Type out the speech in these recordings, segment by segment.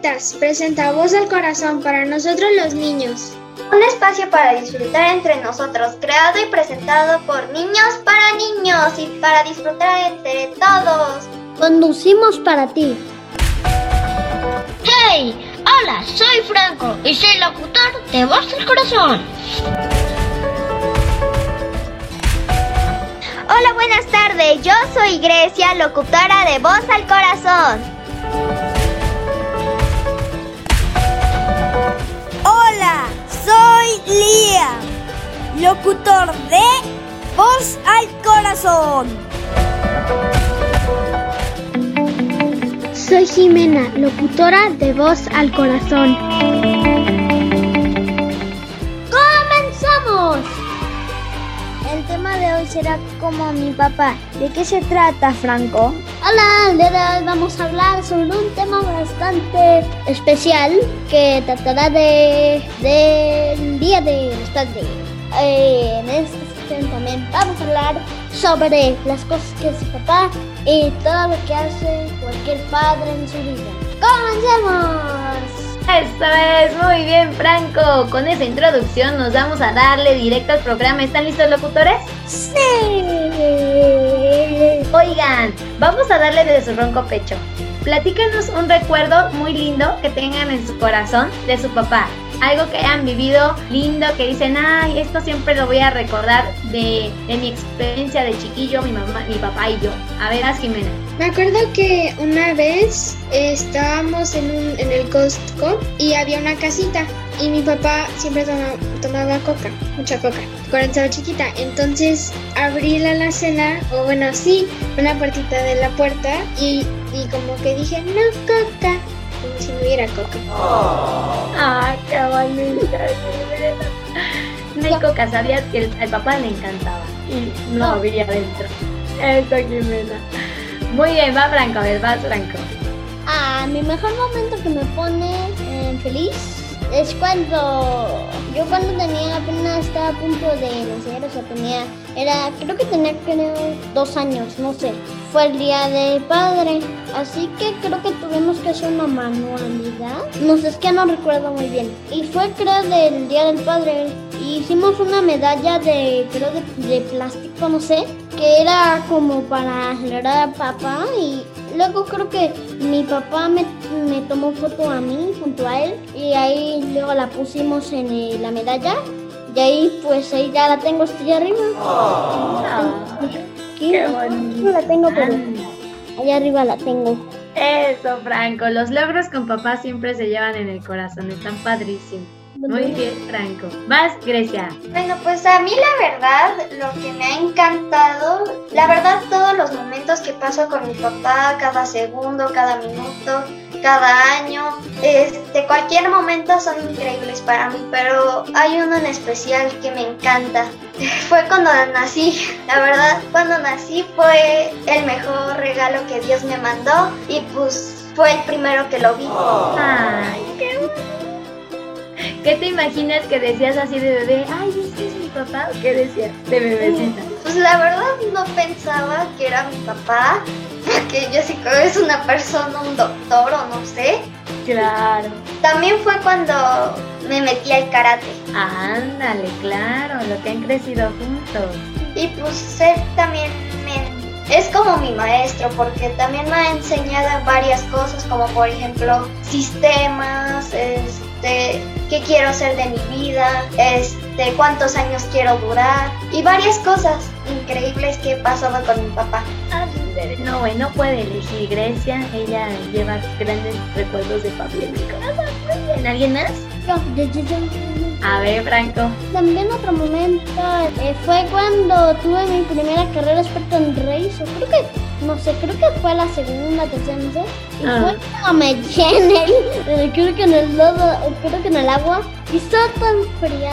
Presenta Voz al Corazón para nosotros los niños. Un espacio para disfrutar entre nosotros, creado y presentado por niños para niños y para disfrutar entre todos. Conducimos para ti. ¡Hey! Hola, soy Franco y soy locutor de Voz al Corazón. Hola, buenas tardes. Yo soy Grecia, locutora de Voz al Corazón. Lía, locutor de Voz al Corazón. Soy Jimena, locutora de Voz al Corazón. El tema de hoy será como mi papá. ¿De qué se trata, Franco? Hola, de vamos a hablar sobre un tema bastante especial que tratará de del día de los padres. Eh, en sección también vamos a hablar sobre las cosas que hace papá y todo lo que hace cualquier padre en su vida. ¡Comencemos! Eso es, muy bien Franco. Con esa introducción nos vamos a darle directo al programa. ¿Están listos locutores? Sí. Oigan, vamos a darle de su ronco pecho. Platícanos un recuerdo muy lindo que tengan en su corazón de su papá. Algo que hayan vivido lindo, que dicen, ay, esto siempre lo voy a recordar de, de mi experiencia de chiquillo, mi mamá, mi papá y yo. A ver, haz Jimena. Me acuerdo que una vez estábamos en, un, en el Costco y había una casita y mi papá siempre toma- tomaba coca, mucha coca, cuando estaba chiquita. Entonces abrí la alacena, o bueno, sí, una puertita de la puerta y, y como que dije, no coca, si no hubiera coca. Ah, qué bonita, Jimena. No hay coca, sabías que el- al papá le encantaba y no había adentro. Eso, Jimena. Muy bien, va Franco, a ver, vas Franco. Ah, mi mejor momento que me pone eh, feliz es cuando yo cuando tenía apenas estaba a punto de nacer, o sea, tenía, era, creo que tenía creo dos años, no sé. Fue el día del padre, así que creo que tuvimos que hacer una manualidad. No sé, es que no recuerdo muy bien. Y fue creo del día del padre. Hicimos una medalla de, creo de, de plástico, no sé, que era como para celebrar a papá y Luego creo que mi papá me, me tomó foto a mí junto a él y ahí luego la pusimos en la medalla y ahí pues ahí ya la tengo estoy arriba. Aquí, qué bonito. no la tengo pero allá arriba la tengo. Eso, Franco. Los logros con papá siempre se llevan en el corazón. Están padrísimos. Muy bien, Franco. Vas, Grecia. Bueno, pues a mí la verdad, lo que me ha encantado, la verdad todos los momentos que paso con mi papá, cada segundo, cada minuto, cada año, este, cualquier momento son increíbles para mí, pero hay uno en especial que me encanta. Fue cuando nací, la verdad, cuando nací fue el mejor regalo que Dios me mandó y pues fue el primero que lo vi. Ay, qué bonito. ¿Qué te imaginas que decías así de bebé? Ay, ¿este es mi papá? ¿O qué decías de bebecita? Pues la verdad no pensaba que era mi papá, porque yo sí creo que es una persona, un doctor o no sé. Claro. También fue cuando me metí al karate. Ándale, claro, lo que han crecido juntos. Y pues él también me, es como mi maestro, porque también me ha enseñado varias cosas, como por ejemplo sistemas, este, qué quiero hacer de mi vida, este, cuántos años quiero durar y varias cosas increíbles que he pasado con mi papá. No, güey, no puede elegir Grecia. Ella lleva grandes recuerdos de papi en el corazón. Muy bien. ¿Alguien más? Yo, yo, yo, yo, yo. A ver, Franco. También otro momento eh, fue cuando tuve mi primera carrera experta en race, creo que, no sé, creo que fue la segunda, tercera, no sé. Y Ah. fue cuando me en el, eh, creo que en el lodo, creo que en el agua, y estaba tan fría.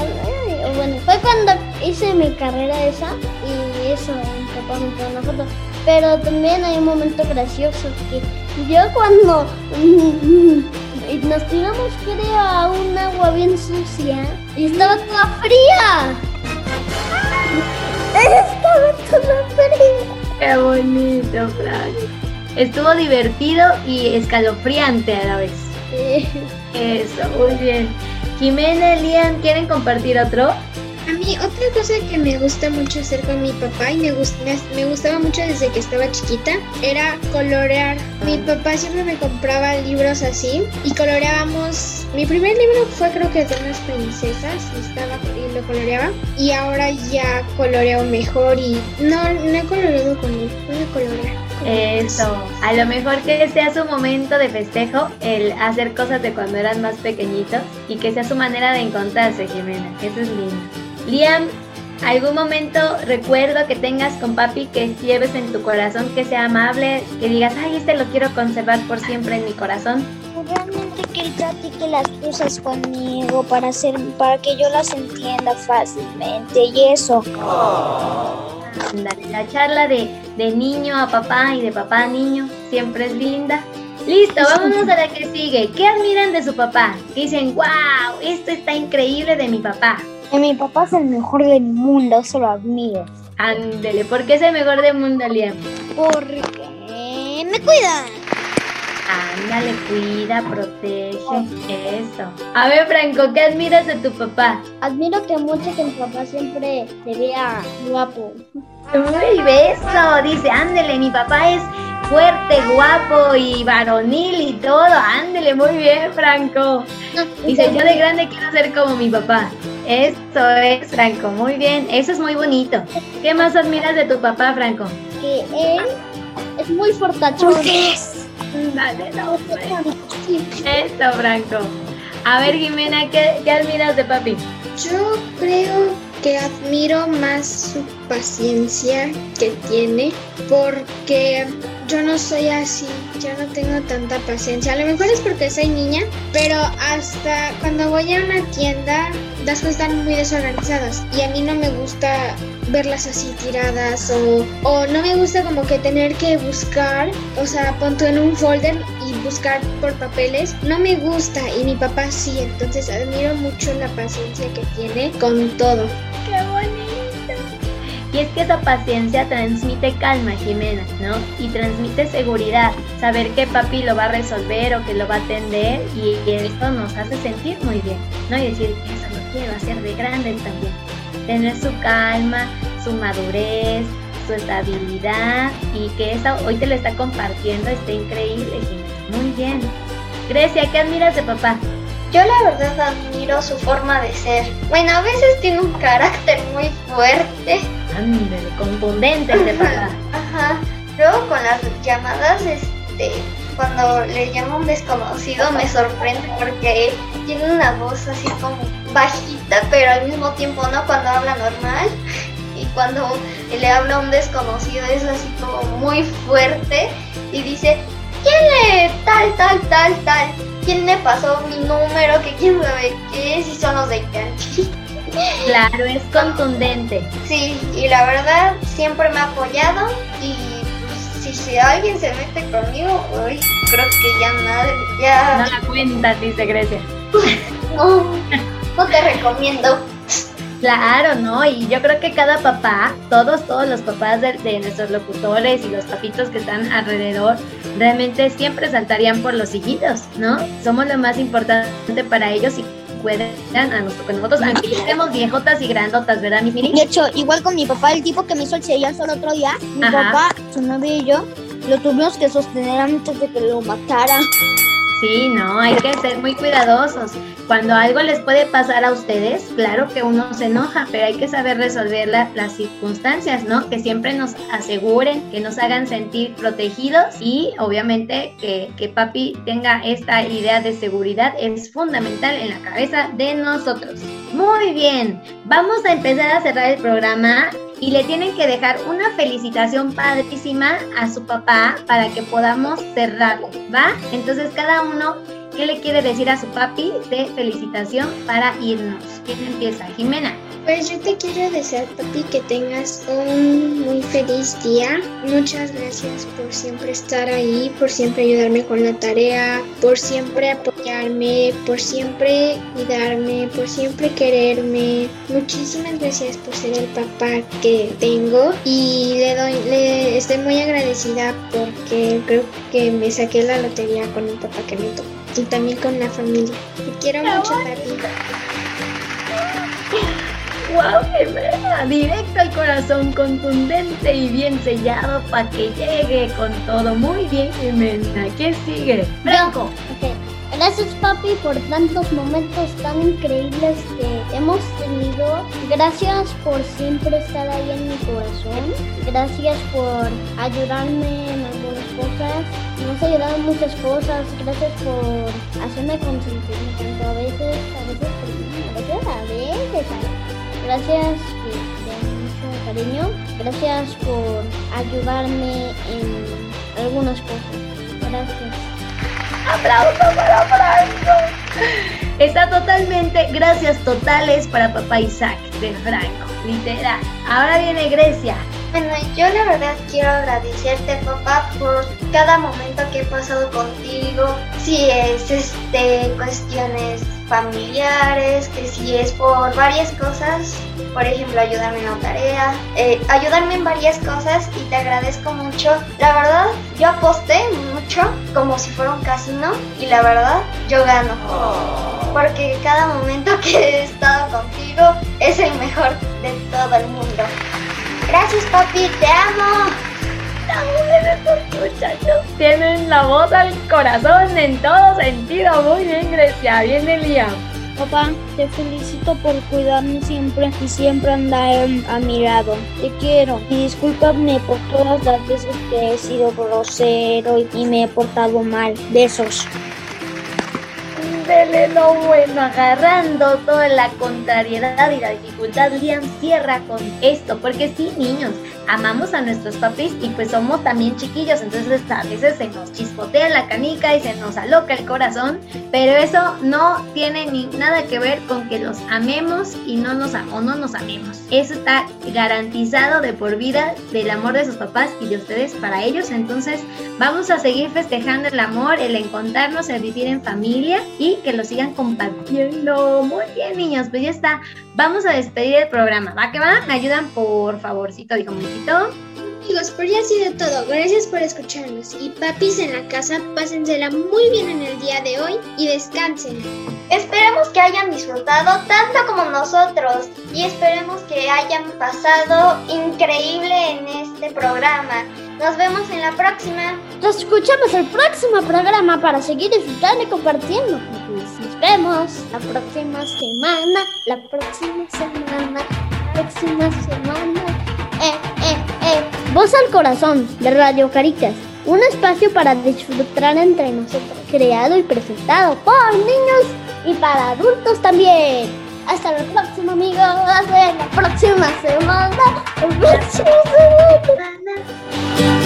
bueno, fue cuando hice mi carrera esa, y eso, me tomó una foto. Pero también hay un momento gracioso que yo cuando y nos tiramos creo a un agua bien sucia y estaba toda fría. Estaba toda fría. Qué bonito, Franco. Estuvo divertido y escalofriante a la vez. Eso, muy bien. Jimena, Liam, ¿quieren compartir otro? A mí otra cosa que me gusta mucho hacer con mi papá y me, me, gustaba mucho desde que estaba chiquita era colorear. Mi papá siempre me compraba libros así y coloreábamos. Mi primer libro fue creo que de unas princesas y, estaba, y lo coloreaba y ahora ya coloreo mejor y no, no he coloreado con él, voy a colorear. Eso, a lo mejor que sea su momento de festejo, el hacer cosas de cuando eran más pequeñitos y que sea su manera de encontrarse, Jimena. Eso es lindo. Liam, ¿algún momento recuerdo que tengas con papi que lleves en tu corazón, que sea amable, que digas, ay, este lo quiero conservar por siempre en mi corazón? Realmente que él practique las cosas conmigo para, hacer, para que yo las entienda fácilmente y eso. La charla de, de niño a papá y de papá a niño siempre es linda. Listo, vámonos a la que sigue. ¿Qué admiran de su papá? Dicen, wow, esto está increíble de mi papá. Mi papá es el mejor del mundo, eso lo admiro. Ándele, ¿por qué es el mejor del mundo, Liam? Porque me cuida. Ándale, cuida, protege, eso. A ver, Franco, ¿qué admiras de tu papá? Admiro que mucho que mi papá siempre se vea guapo. Uy, beso, dice, ándele, mi papá es fuerte, guapo y varonil y todo. Ándele, muy bien, Franco. Dice, yo de grande quiero ser como mi papá. Eso es, Franco, muy bien. Eso es muy bonito. ¿Qué más admiras de tu papá, Franco? Que él es muy fortachón. Dale, no, Eso, Franco. A ver, Jimena, ¿qué, ¿qué admiras de papi? Yo creo que admiro más su paciencia que tiene porque yo no soy así, yo no tengo tanta paciencia. A lo mejor es porque soy niña, pero hasta cuando voy a una tienda las cosas están muy desorganizadas y a mí no me gusta verlas así tiradas o, o no me gusta como que tener que buscar, o sea, ponto en un folder y buscar por papeles. No me gusta y mi papá sí, entonces admiro mucho la paciencia que tiene con todo. Y es que esa paciencia transmite calma, Jimena, ¿no? Y transmite seguridad, saber que papi lo va a resolver o que lo va a atender y esto nos hace sentir muy bien, ¿no? Y decir, eso lo quiero hacer de grande también. Tener su calma, su madurez, su estabilidad y que eso hoy te lo está compartiendo, está increíble, Jimena. Muy bien. Grecia, ¿qué admiras de papá? Yo la verdad admiro su forma de ser. Bueno, a veces tiene un carácter muy fuerte. Ándale, contundente este papá. Ajá. Luego con las llamadas, este, cuando le llama un desconocido me sorprende porque tiene una voz así como bajita, pero al mismo tiempo no cuando habla normal. Y cuando le habla a un desconocido es así como muy fuerte y dice, ¿quién es tal, tal, tal, tal? quién me pasó mi número, que quién sabe qué, si son los de Canchi. Claro, es contundente. Sí, y la verdad siempre me ha apoyado y pues, si, alguien se mete conmigo, uy, creo que ya nada, ya... No la cuentas, dice Grecia. no, no te recomiendo. Claro, ¿no? Y yo creo que cada papá, todos, todos los papás de, nuestros locutores y los papitos que están alrededor, realmente siempre saltarían por los hijitos, ¿no? Somos lo más importante para ellos y pueden a nosotros, aunque ya estemos viejotas y grandotas, ¿verdad, mis De hecho, igual con mi papá, el tipo que me hizo el cereal solo otro día, mi papá, su novio y yo, lo tuvimos que sostener antes de que lo matara. Sí, no, hay que ser muy cuidadosos. Cuando algo les puede pasar a ustedes, claro que uno se enoja, pero hay que saber resolver las circunstancias, ¿no? Que siempre nos aseguren, que nos hagan sentir protegidos y obviamente que, que papi tenga esta idea de seguridad es fundamental en la cabeza de nosotros. Muy bien, vamos a empezar a cerrar el programa y le tienen que dejar una felicitación padrísima a su papá para que podamos cerrarlo, ¿va? Entonces cada uno, ¿qué le quiere decir a su papi de felicitación para irnos? ¿Quién empieza? Jimena. Pues yo te quiero desear, papi, que tengas un muy feliz día. Muchas gracias por siempre estar ahí, por siempre ayudarme con la tarea, por siempre apoyarme, por siempre cuidarme, por siempre quererme. Muchísimas gracias por ser el papá que tengo y le doy, le estoy muy agradecida porque creo que me saqué la lotería con un papá que me tocó. y también con la familia. Te quiero mucho, papi. ¡Wow, Jimena! Directo al corazón, contundente y bien sellado para que llegue con todo. Muy bien, Jimena. ¿Qué sigue? Franco. Ok. Gracias papi por tantos momentos tan increíbles que hemos tenido. Gracias por siempre estar ahí en mi corazón. Gracias por ayudarme en algunas cosas. Me has ayudado muchas cosas. Gracias por hacerme consentirme tanto a veces, a veces, a veces, a veces. Gracias de mucho cariño. Gracias por ayudarme en algunas cosas. Gracias. ¡Aplauso para Franco! Está totalmente gracias totales para papá Isaac de Franco, literal. Ahora viene Grecia. Bueno, yo la verdad quiero agradecerte, papá, por cada momento que he pasado contigo. Si es este cuestiones familiares, que si es por varias cosas, por ejemplo, ayudarme en la tarea, eh, ayudarme en varias cosas y te agradezco mucho. La verdad, yo aposté mucho como si fuera un casino y la verdad, yo gano. Porque cada momento que he estado contigo es el mejor de todo el mundo. Gracias, papi, te amo. Tienen la voz al corazón en todo sentido. Muy bien, Grecia. Viene Liam. Papá, te felicito por cuidarme siempre y siempre andar a mi lado. Te quiero y discúlpame por todas las veces que he sido grosero y me he portado mal. Besos. Dele lo bueno, agarrando toda la contrariedad y la dificultad. Liam cierra con esto, porque sí, niños, amamos a nuestros papis y pues somos también chiquillos, entonces a veces se nos chispotea la canica y se nos aloca el corazón, pero eso no tiene ni nada que ver con que los amemos y no nos o no nos amemos. Eso está garantizado de por vida del amor de sus papás y de ustedes para ellos, entonces vamos a seguir festejando el amor, el encontrarnos, el vivir en familia y que lo sigan compartiendo. Muy bien, niños, pues ya está. Vamos a despedir el programa. ¿Va que va? ¿Me ayudan por favorcito, dijo Monchito? Amigos, por ya ha sido todo. Gracias por escucharnos. Y papis en la casa, pásensela muy bien en el día de hoy y descansen. Esperemos que hayan disfrutado tanto como nosotros y esperemos que hayan pasado increíble en este programa. Nos vemos en la próxima. Nos escuchamos el próximo programa para seguir disfrutando y compartiendo. Vemos la próxima semana. La próxima semana. La próxima semana. Eh, eh, eh. Voz al corazón de Radio Caritas. Un espacio para disfrutar entre nosotros. Creado y presentado por niños y para adultos también. Hasta la próxima, amigos. Hasta la próxima semana. La próxima semana.